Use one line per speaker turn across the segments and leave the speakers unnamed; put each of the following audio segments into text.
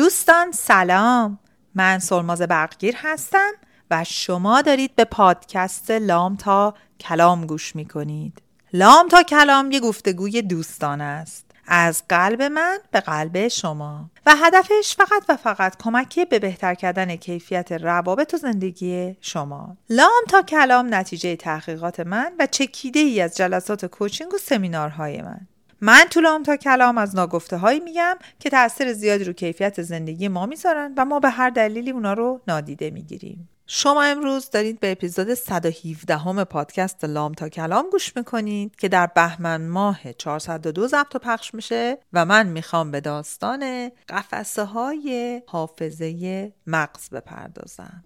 دوستان سلام. من سلماز برقگیر هستم و شما دارید به پادکست لام تا کلام گوش می کنید لام تا کلام یه گفتگوی دوستان است. از قلب من به قلب شما. و هدفش فقط و فقط کمکی به بهتر کردن کیفیت روابط و زندگی شما. لام تا کلام نتیجه تحقیقات من و چکیده ای از جلسات کوچینگ و سمینارهای من. من لام تا کلام از ناگفته هایی میگم که تاثیر زیادی رو کیفیت زندگی ما می‌ذارن و ما به هر دلیلی اونا رو نادیده می‌گیریم. شما امروز دارید به اپیزود 117 همه پادکست لام تا کلام گوش می‌کنید که در بهمن ماه 402 ضبط و پخش میشه و من می‌خوام به داستان قفسه های حافظه مغز بپردازم.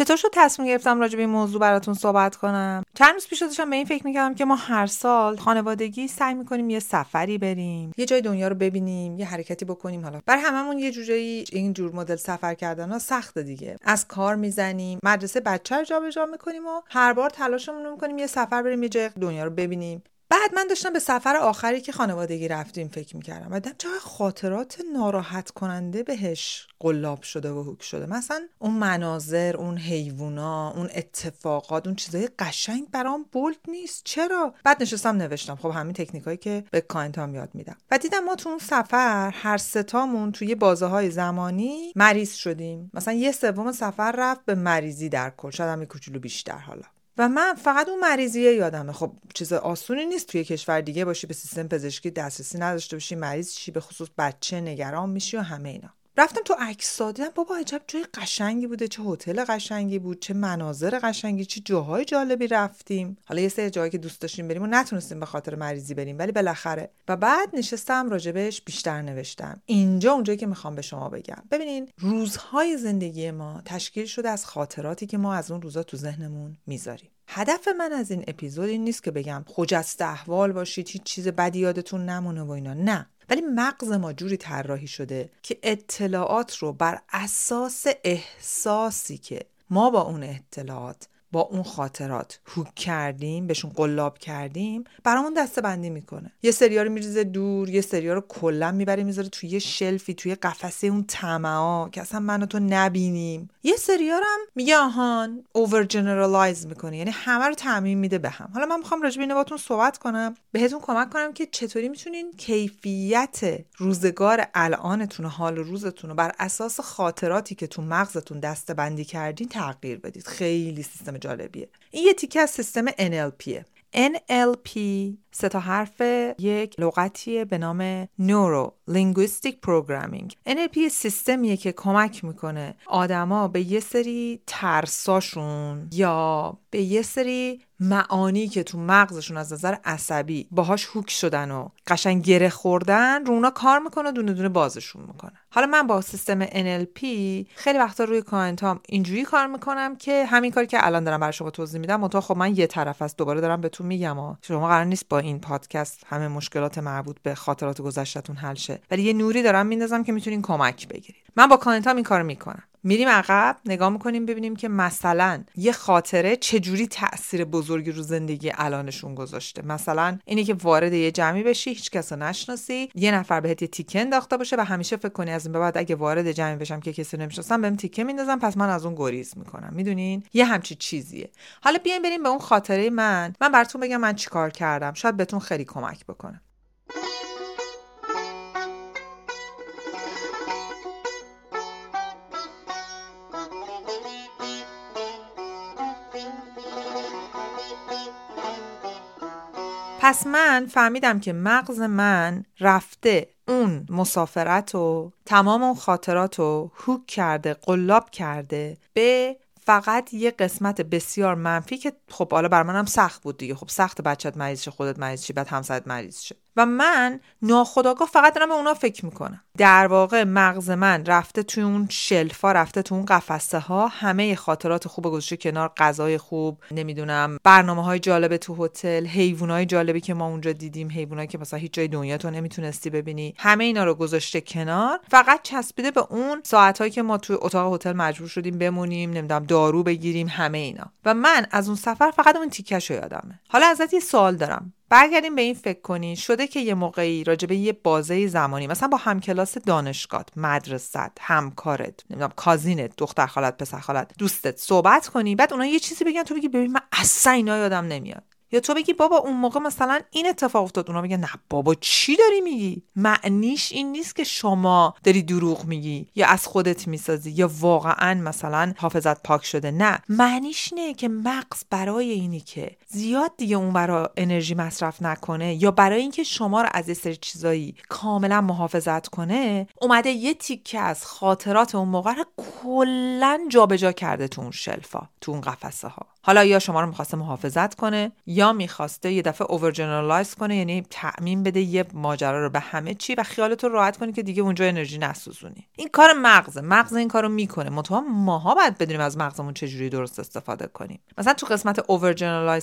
چطور شد تصمیم گرفتم راجع به این موضوع براتون صحبت کنم؟ چند روز پیش داشتم به این فکر می‌کردم که ما هر سال خانوادگی سعی می‌کنیم یه سفری بریم یه جای دنیا رو ببینیم یه حرکتی بکنیم. حالا برای هممون یه جوری این جور مدل سفر کردن ها سخته دیگه. از کار می‌زنیم مدرسه بچه رو جابجا می‌کنیم و هر بار تلاشمون رو می‌کنیم یه سفر بریم یه جای دنیا رو ببینیم. بعد من داشتم به سفر آخری که خانوادگی رفتیم فکر می‌کردم و چقدر خاطرات ناراحت کننده بهش قلاب شده و حک شده. مثلا اون مناظر اون حیوونا اون اتفاقات اون چیزای قشنگ برام بولد نیست. چرا؟ بعد نشستم نوشتم. خب همین تکنیکایی که به کاینتام یاد میدم. و دیدم ما تو اون سفر هر ستامون توی بازه های زمانی مریض شدیم. مثلا یه سوم سفر رفت به مریضی در کل. شاید هم کوچولو بیشتر حالا. و من فقط اون مریضیه یادمه. خب چیز آسونی نیست توی کشور دیگه باشی به سیستم پزشکی دسترسی نداشته باشی مریض چی؟ به خصوص بچه نگران میشی و همه اینا. رفتم تو عکس دیدم بابا عجب جای قشنگی بوده چه هتل قشنگی بود چه مناظر قشنگی چه جاهای جالبی رفتیم. حالا یه سری جایی که دوست داشتیم بریم و نتونستیم به خاطر مریضی بریم ولی بالاخره. و بعد نشستم راجبش بیشتر نوشتم. اینجا اونجایی که می‌خوام به شما بگم. ببینین روزهای زندگی ما تشکیل شده از خاطراتی که ما از اون روزا تو ذهنمون می‌ذاریم. هدف من از این اپیزود این نیست که بگم خجسته احوال باشید هیچ چیز بدی یادتون نمونه و اینا. نه. ولی مغز ما جوری طراحی شده که اطلاعات رو بر اساس احساسی که ما با اون اطلاعات با اون خاطرات هوک کردیم بهشون قلاب کردیم برامون دسته بندی می‌کنه. یه سریا رو میریزه دور یه سریا رو کلا می‌بره می‌ذاره توی یه شلفی توی قفسه اون طمعا که اصلا منو تو نبینیم. یه سریا رو هم میگه آهان اوور جنرالایز می‌کنه. یعنی همه رو تعمیم میده به هم. حالا من می‌خوام راجع به باتون صحبت کنم. بهتون کمک کنم که چطوری می‌تونین کیفیت روزگار الانتون حال روزتون رو بر اساس خاطراتی که تو مغزتون دسته بندی کردین تغییر بدید. خیلی سیستم جالبیه. این یه تیکه از سیستم NLP NLP سه تا حرف یک لغتیه به نام Neuro. Linguistic Programming. NLP سیستمیه که کمک می‌کنه آدما به یه سری ترساشون یا به یه سری معانی که تو مغزشون از نظر عصبی باهاش هوک شدن و قشنگ گره خوردن رو اونا کار می‌کنه دونه دونه بازشون می‌کنه حالا من با سیستم NLP خیلی وقتا روی client ام اینجوری کار می‌کنم که همین کاری که الان دارم برای شما توضیح میدم منتها خب من یه طرف است دوباره دارم بهتون میگم و شما قرار نیست با این پادکست همه مشکلات مربوط به خاطرات گذشتهتون حل شه ولی یه نوری دارم میندازم که می‌تونین کمک بگیرید. من با client ام این کارو می‌کنم. میریم عقب نگاه می‌کنیم ببینیم که مثلا یه خاطره چجوری تاثیر بزرگی رو زندگی الانشون گذاشته. مثلا اینی که وارد یه جمعی بشی هیچ کس رو نشناسی یه نفر بهت یه تیکه انداخته باشه و همیشه فکر کنی از این به بعد اگه وارد جمعی بشم که کسی نمی‌شناسم بهم تیکه میندازن پس من از اون گریز می‌کنم. می‌دونین؟ یه همچی چیزیه. حالا بیاین بریم به اون خاطره من. من براتون بگم من چیکار کردم. شاید بهتون خیلی کمک بکنه. پس من فهمیدم که مغز من رفته اون مسافرت و تمام اون خاطرات رو هوک کرده قلاب کرده به فقط یه قسمت بسیار منفی که خب حالا بر منم سخت بود دیگه. خب سخت بچت مریض شه خودت مریض شی بعد همسرت مریض شه. و من ناخداگاه فقط دارم به اونا فکر می‌کنم. در واقع مغز من رفته توی اون شلفا رفته تو اون قفسه ها همه خاطرات خوب گذاشته کنار غذای خوب نمی‌دونم برنامه های جالب تو هتل حیوانات های جالبی که ما اونجا دیدیم حیوانایی که مثلا هیچ جای دنیا تو نمی‌تونستی ببینی. همه اینا رو گذاشته کنار. فقط چسبیده به اون ساعت هایی که ما توی اتاق هتل مجبور شدیم بمونیم نمی‌دونم دارو بگیریم همه اینا. و من از اون سفر فقط اون تیکش رو یادمه. حالا ازت یه سوال دارم. برگردیم به این فکر کنی شده که یه موقعی راجبه یه بازه زمانی مثلا با همکلاس دانشگاه مدرسه همکارت نمی‌دونم کازینت دختر خالت پسر خالت دوستت صحبت کنی بعد اونا یه چیزی بگن تو بگی ببین من اصلا اینا یادم نمیاد. یا تو بگی بابا اون موقع مثلا این اتفاق افتاد اونا میگن نه بابا چی داری میگی؟ معنیش این نیست که شما داری دروغ میگی یا از خودت می‌سازی یا واقعا مثلا حافظت پاک شده نه. معنیش نه که مغز برای اینی که زیاد دیگه اون برا انرژی مصرف نکنه یا برای اینکه شما رو از یه سری چیزایی کاملا محافظت کنه اومده یه تیکه از خاطرات اون موقع رو کلا جابجا کرده تو اون شلفا تو اون قفسه ها حالا یا شما رو می‌خواسته محافظت کنه یا می‌خواسته یه دفعه اوور کنه یعنی تعمین بده یه ماجرا رو به همه چی و خیالتو راحت کنی که دیگه اونجا انرژی نسوزونی. این کار مغزه. مغز این کارو می‌کنه. متأ ماها باید بدونیم از مغزمون چجوری درست استفاده کنیم. مثلا تو قسمت اوور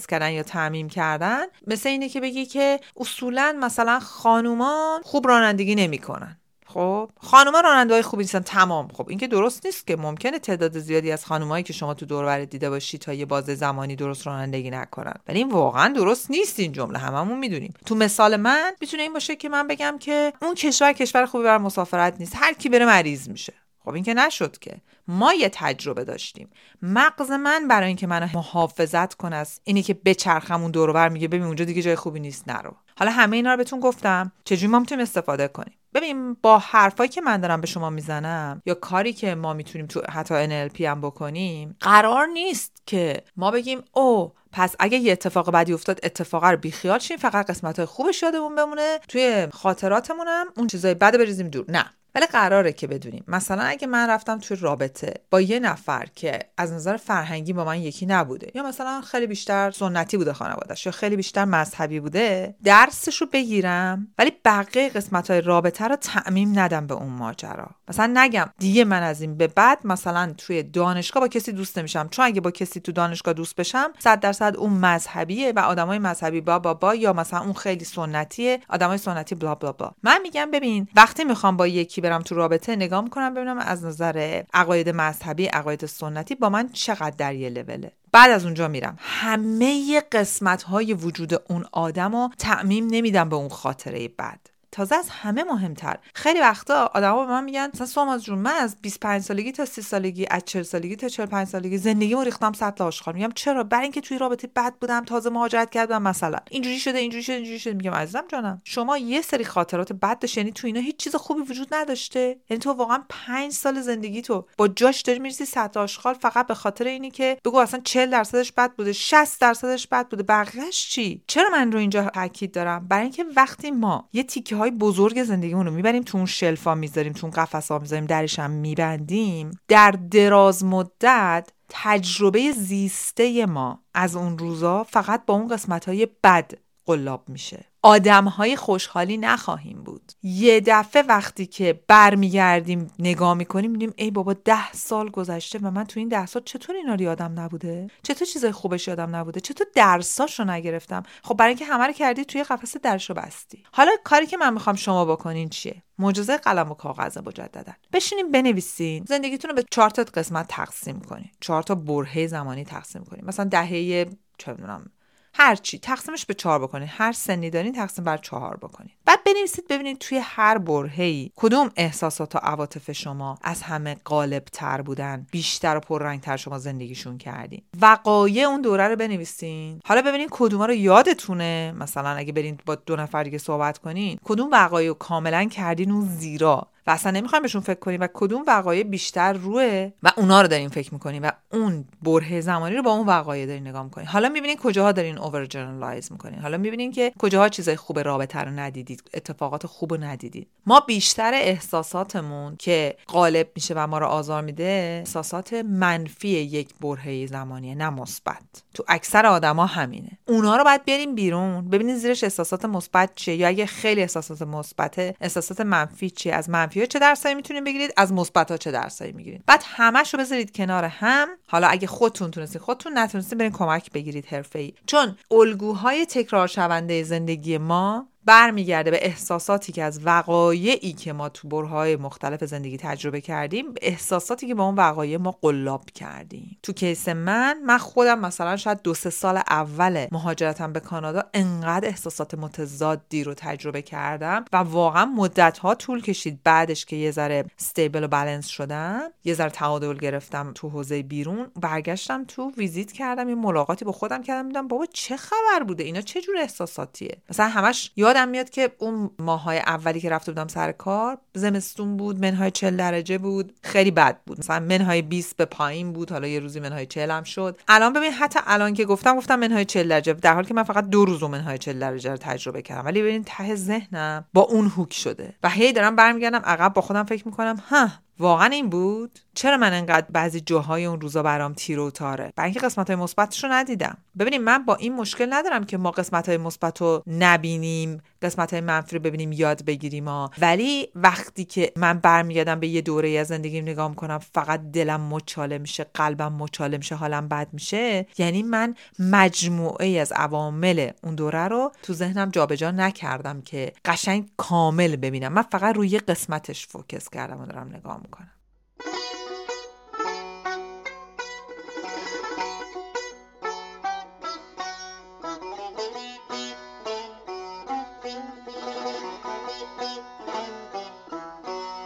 کردن یا تعمیم کردن مثل اینه که بگی که اصولا مثلا خانومان خوب رانندگی نمی‌کنن. خب خانوما راننده خوبی نیستن تمام. خب این که درست نیست که ممکنه تعداد زیادی از خانمایی که شما تو دور دیده باشی تا یه بازه زمانی درست رانندگی نکنن. ولی این واقعا درست نیست این جمله هممون می‌دونیم. تو مثال من می‌تونه این باشه که من بگم که اون کشور کشور خوبی بر مسافرت نیست. هر کی بره مریض میشه. خب این که نشد که. ما یه تجربه داشتیم. مغز من برای اینکه منو محافظت کنه از اینی که بچرخم اون میگه ببین اونجا دیگه جای خوبی نیست نرو. حالا همه اینا رو بهتون گفتم. چجوری ما می‌تونیم استفاده کنیم؟ ببین با حرفایی که من دارم به شما می‌زنم یا کاری که ما می‌تونیم تو حتی NLP هم بکنیم قرار نیست که ما بگیم او پس اگه یه اتفاق بدی افتاد اتفاق رو بیخیال شیم فقط قسمت های خوبش یادمون بمونه توی خاطراتمونم اون چیزای بد بریزیم دور. نه. ولی قراره که بدونیم. مثلا اگه من رفتم توی رابطه با یه نفر که از نظر فرهنگی با من یکی نبوده یا مثلا خیلی بیشتر سنتی بوده خانوادش یا خیلی بیشتر مذهبی بوده درسش رو بگیرم ولی بقیه قسمت های رابطه رو تعمیم ندم به اون ماجرا. مثلا نگم دیگه من از این به بعد مثلا توی دانشگاه با کسی دوست نمیشم. چون اگه با کسی تو دانشگاه دوست بشم صد درصد اون مذهبیه و آدمای مذهبی با با با یا مثلا اون خیلی سنتیه آدمای سنتی بلا بلا بلا. من میگم ببین وقتی می‌خوام با یکی برم تو رابطه نگاه می‌کنم ببینم از نظر عقاید مذهبی عقاید سنتی با من چقدر در یه لوله بعد از اونجا میرم. همه قسمت های وجود اون آدم رو تعمیم نمیدم به اون خاطره بد تازه از همه مهمتر. خیلی وقتا آدما به من میگن مثلا سوماز جون من از 25 سالگی تا 30 سالگی از 40 سالگی تا 45 سالگی زندگیمو ریختم سطل آشغال. میگم چرا؟ برای اینکه توی رابطه بد بودم تازه مهاجرت کردم مثلا. اینجوری شده اینجوری شده اینجوری شده. میگم عزیزم جانم شما یه سری خاطرات بد داشتی یعنی تو اینا هیچ چیز خوبی وجود نداشته. یعنی تو واقعا 5 سال زندگی تو با جاش داری می‌رسی سطل آشغال فقط به خاطر اینی که بگو اصلا 40 درصدش بد بوده 60 درصدش بد بوده. بقیه‌اش چی؟ چرا من رو اینجا تاکید دارم؟ برای اینکه وقتی ما یه تیکه های بزرگ زندگیمون رو می‌بریم تو اون شلفا می‌ذاریم تو اون قفسا می‌ذاریم درش هم میبندیم. در دراز مدت تجربه زیسته ما از اون روزا فقط با اون قسمت های بد قلاب میشه. آدم های خوشحالی نخواهیم بود. یه دفعه وقتی که برمیگردیم نگاه می‌کنیم میدیم ای بابا ده سال گذشته و من تو این ده سال چطور اینا رو یادم نبوده؟ چطور چیزای خوبش یادم نبوده؟ چطور درساشو نگرفتم؟ خب برای اینکه همه رو کردی توی قفس درشو بستی. حالا کاری که من می‌خوام شما بکنین چیه؟ معجزه قلم و کاغذ مجددا بشینیم بنویسین. زندگیتون رو به چهار قسمت تقسیم کنین. چهار تا برهه زمانی تقسیم کنین. مثلا دهه چه می‌دونم هر چی تقسیمش به چهار بکنید هر سنی دارین تقسیم بر چهار بکنید بعد بنویسید ببینید توی هر برهه‌ای کدوم احساسات و عواطف شما از همه غالب تر بودن بیشتر و پررنگتر شما زندگیشون کردین. وقایع اون دوره رو بنویسین. حالا ببینید کدوم رو یادتونه. مثلا اگه برین با دو نفر دیگه صحبت کنین کدوم وقایع کاملا کردین اون زیرا؟ و اصلا نمی‌خوایم بهشون فکر کنیم و کدوم وقایع بیشتر روه و اونا رو داریم فکر می‌کنیم و اون بره زمانی رو با اون وقایع دارین نگاه می‌کنین. حالا می‌بینین کجاها دارین اوور جنرالایز می‌کنین. حالا می‌بینین که کجاها چیزای خوب رابطه رو ندیدید اتفاقات خوب رو ندیدید. ما بیشتر احساساتمون که غالب میشه و ما رو آزار میده احساسات منفی یک برهه زمانیه نه مثبت. تو اکثر آدما همینه. اونا رو باید بیاریم بیرون. ببینید زیرش احساسات مثبت چیه یا اگه خیلی احساسات مثبت احساسات منفی چیه؟ از منفی ها چه درسایی می‌تونید بگیرید از مثبت ها چه درسایی می‌گیرید. بعد همش رو بذارید کنار هم. حالا اگه خودتون تونستید خودتون نتونستید برین کمک بگیرید حرفه‌ای. چون الگوهای تکرار شونده زندگی ما برمیگرده به احساساتی که از وقایعی که ما تو برهای مختلف زندگی تجربه کردیم احساساتی که با اون وقایع ما قلاب کردیم. تو کیس من من خودم مثلا شاید دو سه سال اول مهاجرتم به کانادا انقدر احساسات متضادی رو تجربه کردم و واقعا مدت ها طول کشید بعدش که یه ذره استیبل و بالانس شدم یه ذره تعادل گرفتم تو حوزه بیرون برگشتم تو ویزیت کردم یه ملاقاتی با خودم کردم دیدم بابا چه خبر بوده؟ اینا چه جور احساساتیه؟ مثلا همش یاد یادم میاد که اون ماهای اولی که رفته بودم سر کار زمستون بود منهای 40 درجه بود خیلی بد بود. مثلا منهای 20 به پایین بود حالا یه روزی منهای 40 هم شد. الان ببین حتی الان که گفتم گفتم منهای 40 درجه. در حالی که من فقط دو روز منهای 40 درجه رو تجربه کردم. ولی ببین ته ذهنم با اون هوک شده. و هی دارم برمیگردم عقب با خودم فکر می‌کنم ها واقعا این بود؟ چرا من انقدر بعضی جاهای اون روزا برام تیر و تاره؟ برای اینکه قسمت های مثبتش رو ندیدم. ببینیم من با این مشکل ندارم که ما قسمت های مثبت رو نبینیم قسمت های منفی رو ببینیم یاد بگیریم ها ولی وقتی که من برمیگردم به یه دوره از زندگیم نگاه می‌کنم فقط دلم مچاله میشه قلبم مچاله میشه حالم بد میشه. یعنی من مجموعه از عوامل اون دوره رو تو ذهنم جابجا نکردم که قشنگ کامل ببینم. من فقط روی قسمتش فوکس کردم و دارم نگاه می‌کنم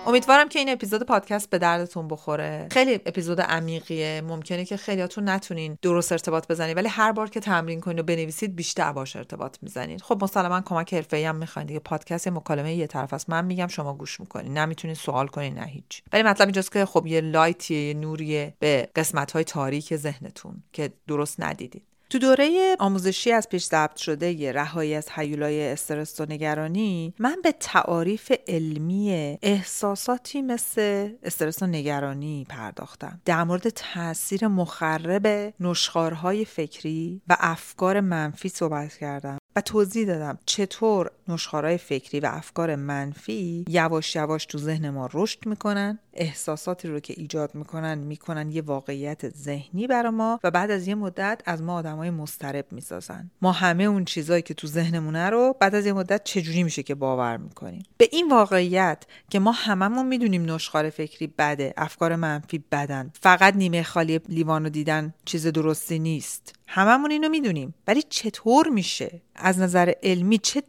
امیدوارم که این اپیزود پادکست به دردتون بخوره. خیلی اپیزود عمیقیه. ممکنه که خیلیاتون نتونین درست ارتباط بزنید ولی هر بار که تمرین کنید و بنویسید بیشتر باش ارتباط می‌زنید خب مسلما کمک حرفه‌ای هم می‌خواین دیگه. پادکست مکالمه یه طرف است. من میگم شما گوش می‌کنید نمی‌تونید سوال کنید نه هیچ. ولی مطلب اینجاست که خب یه لایتیه یه نوریه به قسمت های تاریک ذهنتون که درست ندیدید تو دوره آموزشی از پیش ضبط شده رهایی از حیولای استرس و نگرانی من به تعاریف علمی احساساتی مثل استرس و نگرانی پرداختم. در مورد تاثیر مخرب نشخارهای فکری و افکار منفی صحبت کردم و توضیح دادم چطور نشخارهای فکری و افکار منفی یواش یواش تو ذهن ما رشد می‌کنن احساساتی رو که ایجاد می‌کنن می‌کنن یه واقعیت ذهنی برا ما و بعد از یه مدت از ما آدمای مسترب می‌سازن. ما همه اون چیزایی که تو ذهنمونه رو بعد از یه مدت چجوری میشه که باور می‌کنیم؟ به این واقعیت که ما هممون می‌دونیم نشخار فکری بده افکار منفی بدن. فقط نیمه خالی لیوانو دیدن چیز درستی نیست. هممون اینو می‌دونیم. ولی چطور میشه؟ از نظر علمی چه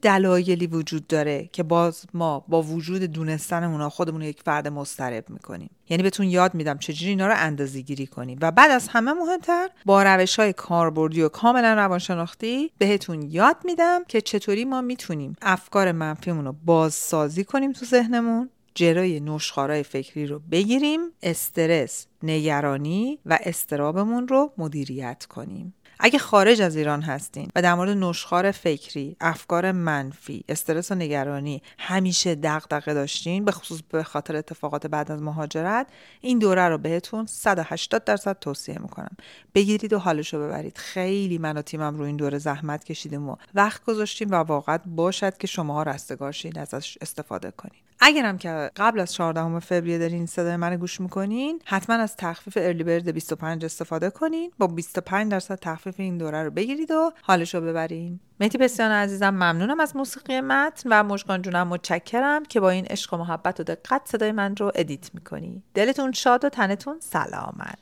دلایلی وجود داره که باز ما با وجود دونستن اونا خودمون یک فرد مسترب می‌کنیم. یعنی بهتون یاد میدم چجوری اینا رو اندازه گیری کنیم. و بعد از همه مهمتر با روش های کاربردی و کاملا روانشناختی بهتون یاد میدم که چطوری ما می‌تونیم افکار منفیمون رو بازسازی کنیم تو ذهنمون جلوی نشخارای فکری رو بگیریم استرس نگرانی و استرابمون رو مدیریت کنیم. اگه خارج از ایران هستین و در مورد نشخار فکری، افکار منفی، استرس و نگرانی همیشه دغدغه داشتین به خصوص به خاطر اتفاقات بعد از مهاجرت این دوره رو بهتون 180 درصد توصیه می‌کنم. بگیرید و حالش رو ببرید. خیلی من و تیمم رو این دوره زحمت کشیدیم و وقت گذاشتیم و واقعا باشد که شماها رستگار ازش استفاده کنید اگرم که قبل از 14 فوریه دارین صدای من گوش می‌کنین حتما از تخفیف early bird 25 استفاده کنین. با 25 درصد تخفیف این دوره رو بگیرید و حالش رو ببرین. مهدی بسیار عزیزم ممنونم از موسیقی متن و مشکان جونم متشکرم که با این عشق و محبت و دقت صدای من رو edit می‌کنی. دلتون شاد و تنتون سلامت.